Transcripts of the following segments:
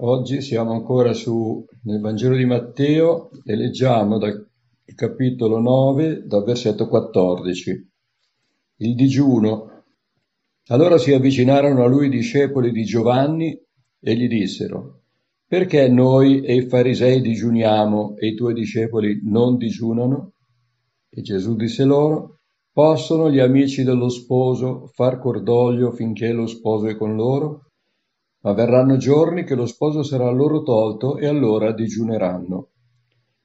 Oggi siamo ancora su, nel Vangelo di Matteo e leggiamo dal capitolo 9, dal versetto 14. Il digiuno. Allora si avvicinarono a lui i discepoli di Giovanni e gli dissero, perché noi e i farisei digiuniamo e i tuoi discepoli non digiunano? E Gesù disse loro, possono gli amici dello sposo far cordoglio finché lo sposo è con loro? Ma verranno giorni che lo sposo sarà loro tolto e allora digiuneranno.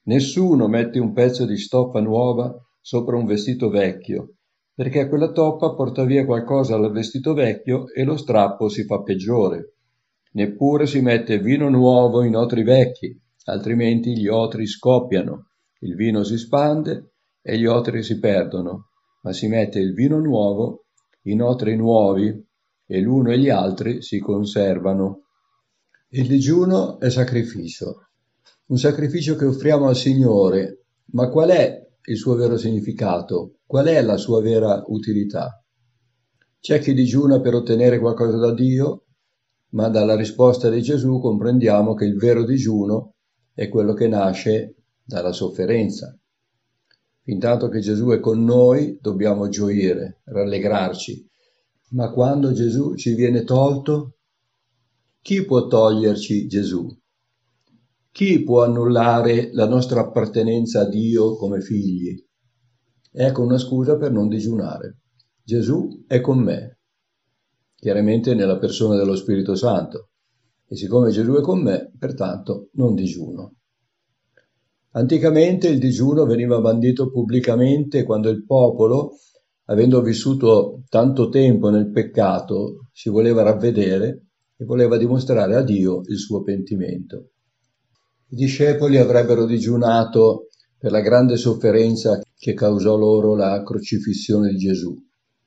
Nessuno mette un pezzo di stoffa nuova sopra un vestito vecchio, perché quella toppa porta via qualcosa dal vestito vecchio e lo strappo si fa peggiore. Neppure si mette vino nuovo in otri vecchi, altrimenti gli otri scoppiano, il vino si spande e gli otri si perdono, ma si mette il vino nuovo in otri nuovi e l'uno e gli altri si conservano. Il digiuno è sacrificio, un sacrificio che offriamo al Signore, ma qual è il suo vero significato? Qual è la sua vera utilità? C'è chi digiuna per ottenere qualcosa da Dio, ma dalla risposta di Gesù comprendiamo che il vero digiuno è quello che nasce dalla sofferenza. Fintanto che Gesù è con noi dobbiamo gioire, rallegrarci, ma quando Gesù ci viene tolto, chi può toglierci Gesù? Chi può annullare la nostra appartenenza a Dio come figli? Ecco una scusa per non digiunare. Gesù è con me, chiaramente nella persona dello Spirito Santo. E siccome Gesù è con me, pertanto non digiuno. Anticamente il digiuno veniva bandito pubblicamente quando il popolo avendo vissuto tanto tempo nel peccato, si voleva ravvedere e voleva dimostrare a Dio il suo pentimento. I discepoli avrebbero digiunato per la grande sofferenza che causò loro la crocifissione di Gesù.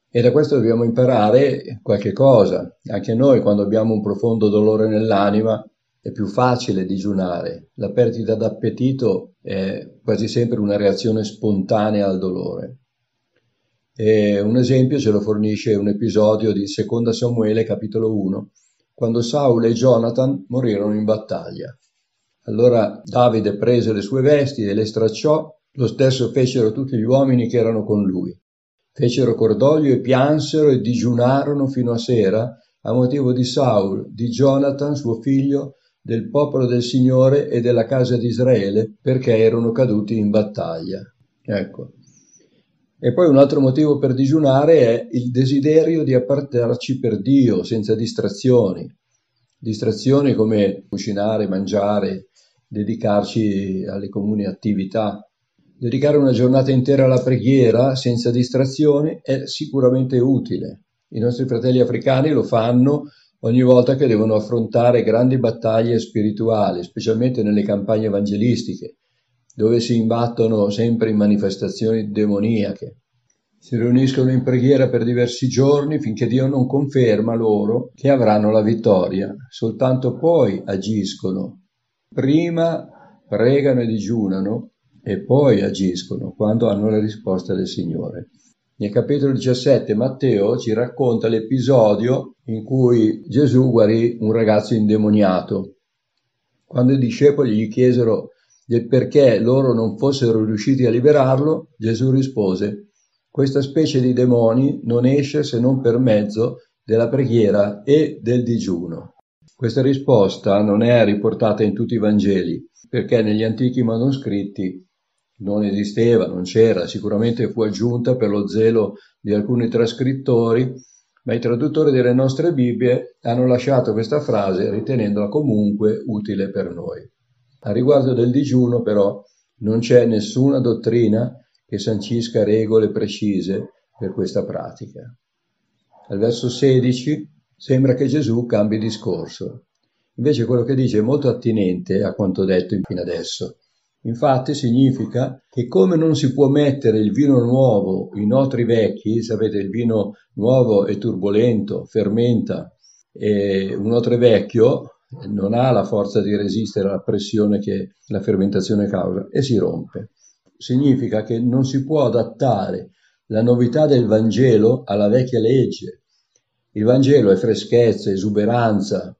E da questo dobbiamo imparare qualche cosa. Anche noi, quando abbiamo un profondo dolore nell'anima, è più facile digiunare. La perdita d'appetito è quasi sempre una reazione spontanea al dolore. E un esempio ce lo fornisce un episodio di Seconda Samuele, capitolo 1, quando Saul e Jonathan morirono in battaglia. Allora Davide prese le sue vesti e le stracciò, lo stesso fecero tutti gli uomini che erano con lui. Fecero cordoglio e piansero e digiunarono fino a sera a motivo di Saul, di Jonathan, suo figlio, del popolo del Signore e della casa di Israele, perché erano caduti in battaglia. Ecco, e poi un altro motivo per digiunare è il desiderio di appartarci per Dio senza distrazioni. Distrazioni come cucinare, mangiare, dedicarci alle comuni attività. Dedicare una giornata intera alla preghiera senza distrazioni è sicuramente utile. I nostri fratelli africani lo fanno ogni volta che devono affrontare grandi battaglie spirituali, specialmente nelle campagne evangelistiche dove si imbattono sempre in manifestazioni demoniache. Si riuniscono in preghiera per diversi giorni finché Dio non conferma loro che avranno la vittoria. Soltanto poi agiscono. Prima pregano e digiunano e poi agiscono quando hanno la risposta del Signore. Nel capitolo 17 Matteo ci racconta l'episodio in cui Gesù guarì un ragazzo indemoniato. Quando i discepoli gli chiesero del perché loro non fossero riusciti a liberarlo, Gesù rispose, questa specie di demoni non esce se non per mezzo della preghiera e del digiuno. Questa risposta non è riportata in tutti i Vangeli, perché negli antichi manoscritti non esisteva, non c'era, sicuramente fu aggiunta per lo zelo di alcuni trascrittori, ma i traduttori delle nostre Bibbie hanno lasciato questa frase ritenendola comunque utile per noi. A riguardo del digiuno, però, non c'è nessuna dottrina che sancisca regole precise per questa pratica. Al verso 16 sembra che Gesù cambi discorso. Invece quello che dice è molto attinente a quanto detto fino adesso. Infatti significa che come non si può mettere il vino nuovo in otri vecchi, sapete il vino nuovo è turbolento, fermenta, e un otro vecchio non ha la forza di resistere alla pressione che la fermentazione causa e si rompe. Significa che non si può adattare la novità del Vangelo alla vecchia legge. Il Vangelo è freschezza, esuberanza,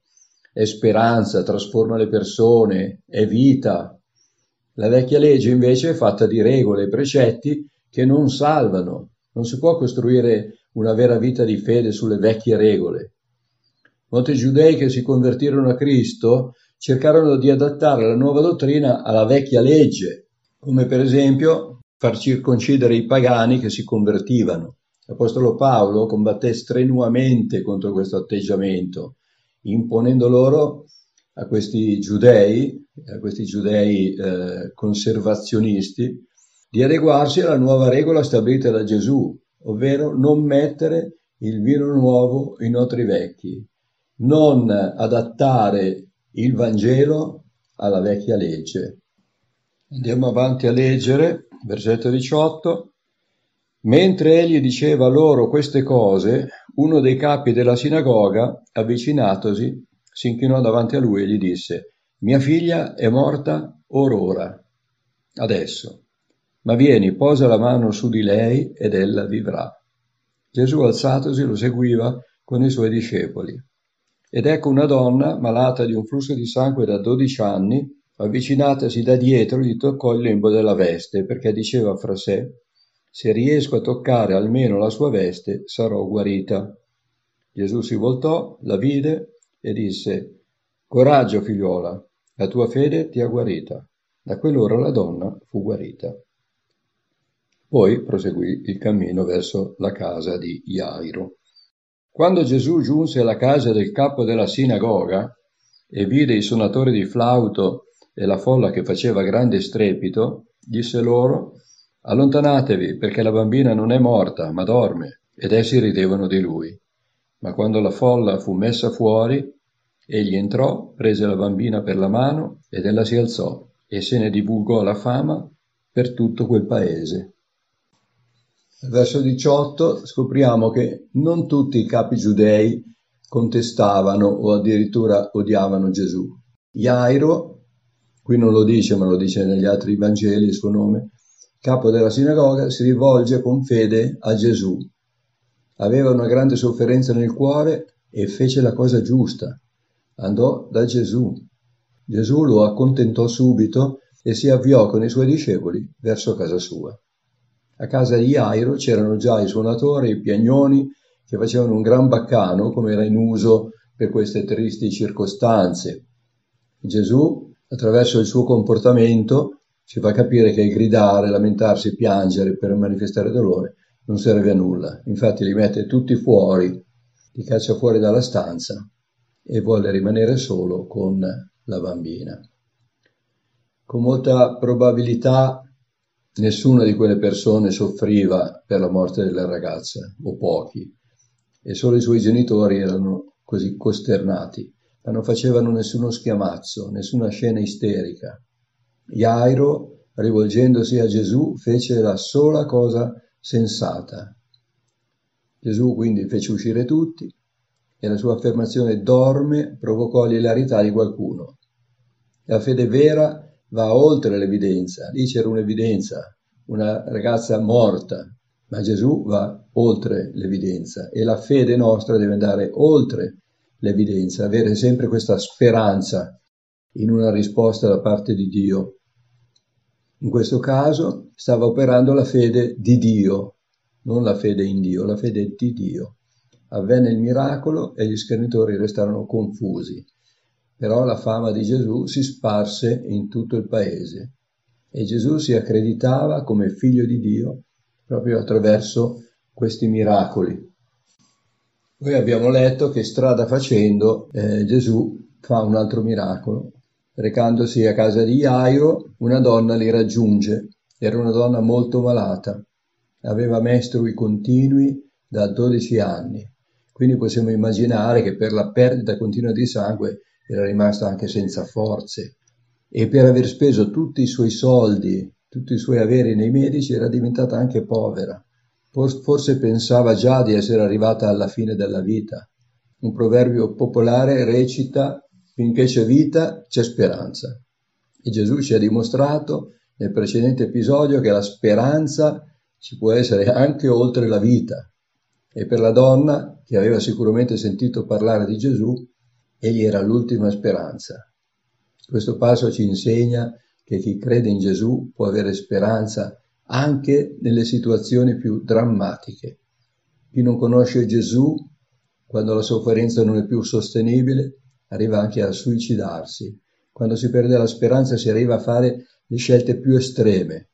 è speranza, trasforma le persone, è vita. La vecchia legge invece è fatta di regole e precetti che non salvano. Non si può costruire una vera vita di fede sulle vecchie regole. Molti giudei che si convertirono a Cristo cercarono di adattare la nuova dottrina alla vecchia legge, come per esempio far circoncidere i pagani che si convertivano. L'Apostolo Paolo combatté strenuamente contro questo atteggiamento, imponendo loro a questi giudei, a questi giudei eh, conservazionisti, di adeguarsi alla nuova regola stabilita da Gesù, ovvero non mettere il vino nuovo in otri vecchi, non adattare il Vangelo alla vecchia legge. Andiamo avanti a leggere, versetto 18. Mentre egli diceva loro queste cose, uno dei capi della sinagoga, avvicinatosi, si inchinò davanti a lui e gli disse, Mia figlia è morta or ora, adesso, ma vieni, posa la mano su di lei ed ella vivrà. Gesù alzatosi lo seguiva con i suoi discepoli. Ed ecco una donna, malata di un flusso di sangue da dodici anni, avvicinatasi da dietro, gli toccò il lembo della veste, perché diceva fra sé, se riesco a toccare almeno la sua veste, sarò guarita. Gesù si voltò, la vide e disse, Coraggio, figliuola, la tua fede ti ha guarita. Da quell'ora la donna fu guarita. Poi proseguì il cammino verso la casa di Jairo. Quando Gesù giunse alla casa del capo della sinagoga e vide i suonatori di flauto e la folla che faceva grande strepito, disse loro, Allontanatevi, perché la bambina non è morta, ma dorme. Ed essi ridevano di lui. Ma quando la folla fu messa fuori, egli entrò, prese la bambina per la mano ed ella si alzò e se ne divulgò la fama per tutto quel paese. Verso 18 scopriamo che non tutti i capi giudei contestavano o addirittura odiavano Gesù. Jairo, qui non lo dice ma lo dice negli altri Vangeli il suo nome, capo della sinagoga, si rivolge con fede a Gesù. Aveva una grande sofferenza nel cuore e fece la cosa giusta. Andò da Gesù. Gesù lo accontentò subito e si avviò con i suoi discepoli verso casa sua. A casa di Jairo c'erano già i suonatori, i piagnoni, che facevano un gran baccano, come era in uso per queste tristi circostanze. Gesù, attraverso il suo comportamento, ci fa capire che gridare, lamentarsi, piangere per manifestare dolore non serve a nulla. Infatti li mette tutti fuori, li caccia fuori dalla stanza e vuole rimanere solo con la bambina. Con molta probabilità nessuna di quelle persone soffriva per la morte della ragazza, o pochi, e solo i suoi genitori erano così costernati, ma non facevano nessuno schiamazzo, nessuna scena isterica. Jairo, rivolgendosi a Gesù, fece la sola cosa sensata. Gesù quindi fece uscire tutti e la sua affermazione dorme provocò l'ilarità di qualcuno. La fede vera va oltre l'evidenza, lì c'era un'evidenza, una ragazza morta, ma Gesù va oltre l'evidenza e la fede nostra deve andare oltre l'evidenza, avere sempre questa speranza in una risposta da parte di Dio. In questo caso stava operando la fede di Dio, non la fede in Dio, la fede di Dio. Avvenne il miracolo e gli schernitori restarono confusi, però la fama di Gesù si sparse in tutto il paese e Gesù si accreditava come figlio di Dio proprio attraverso questi miracoli. Poi abbiamo letto che strada facendo eh, Gesù fa un altro miracolo, Recandosi a casa di Jairo, una donna li raggiunge. Era una donna molto malata. Aveva mestrui continui da 12 anni. Quindi possiamo immaginare che per la perdita continua di sangue era rimasta anche senza forze e per aver speso tutti i suoi soldi, tutti i suoi averi nei medici era diventata anche povera. Forse pensava già di essere arrivata alla fine della vita. Un proverbio popolare recita Finché c'è vita c'è speranza. E Gesù ci ha dimostrato nel precedente episodio che la speranza ci può essere anche oltre la vita. E per la donna, che aveva sicuramente sentito parlare di Gesù, Egli era l'ultima speranza. Questo passo ci insegna che chi crede in Gesù può avere speranza anche nelle situazioni più drammatiche. Chi non conosce Gesù, quando la sofferenza non è più sostenibile, arriva anche a suicidarsi. Quando si perde la speranza si arriva a fare le scelte più estreme.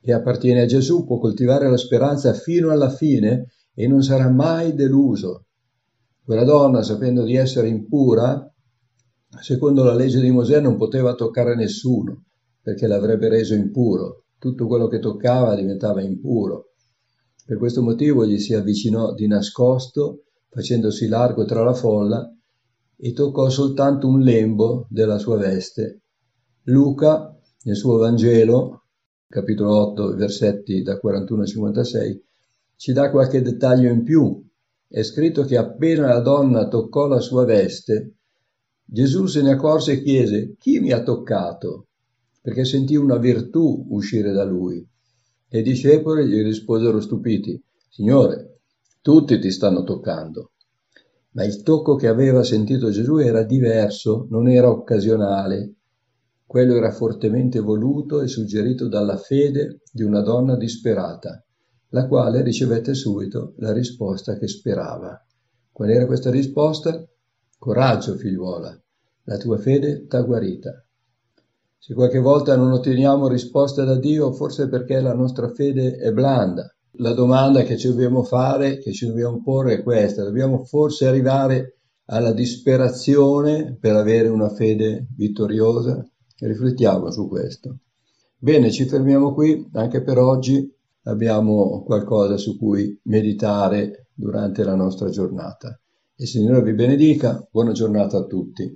Chi appartiene a Gesù può coltivare la speranza fino alla fine e non sarà mai deluso. Quella donna, sapendo di essere impura, secondo la legge di Mosè non poteva toccare nessuno perché l'avrebbe reso impuro. Tutto quello che toccava diventava impuro. Per questo motivo gli si avvicinò di nascosto, facendosi largo tra la folla, e toccò soltanto un lembo della sua veste. Luca, nel suo Vangelo, capitolo 8, versetti da 41 a 56, ci dà qualche dettaglio in più. È scritto che appena la donna toccò la sua veste, Gesù se ne accorse e chiese chi mi ha toccato, perché sentì una virtù uscire da lui. E i discepoli gli risposero stupiti, Signore, tutti ti stanno toccando. Ma il tocco che aveva sentito Gesù era diverso, non era occasionale. Quello era fortemente voluto e suggerito dalla fede di una donna disperata, la quale ricevette subito la risposta che sperava. Qual era questa risposta? Coraggio, figliuola, la tua fede t'ha guarita. Se qualche volta non otteniamo risposta da Dio, forse è perché la nostra fede è blanda. La domanda che ci dobbiamo fare, che ci dobbiamo porre è questa. Dobbiamo forse arrivare alla disperazione per avere una fede vittoriosa? Riflettiamo su questo. Bene, ci fermiamo qui anche per oggi. Abbiamo qualcosa su cui meditare durante la nostra giornata. Il Signore vi benedica, buona giornata a tutti.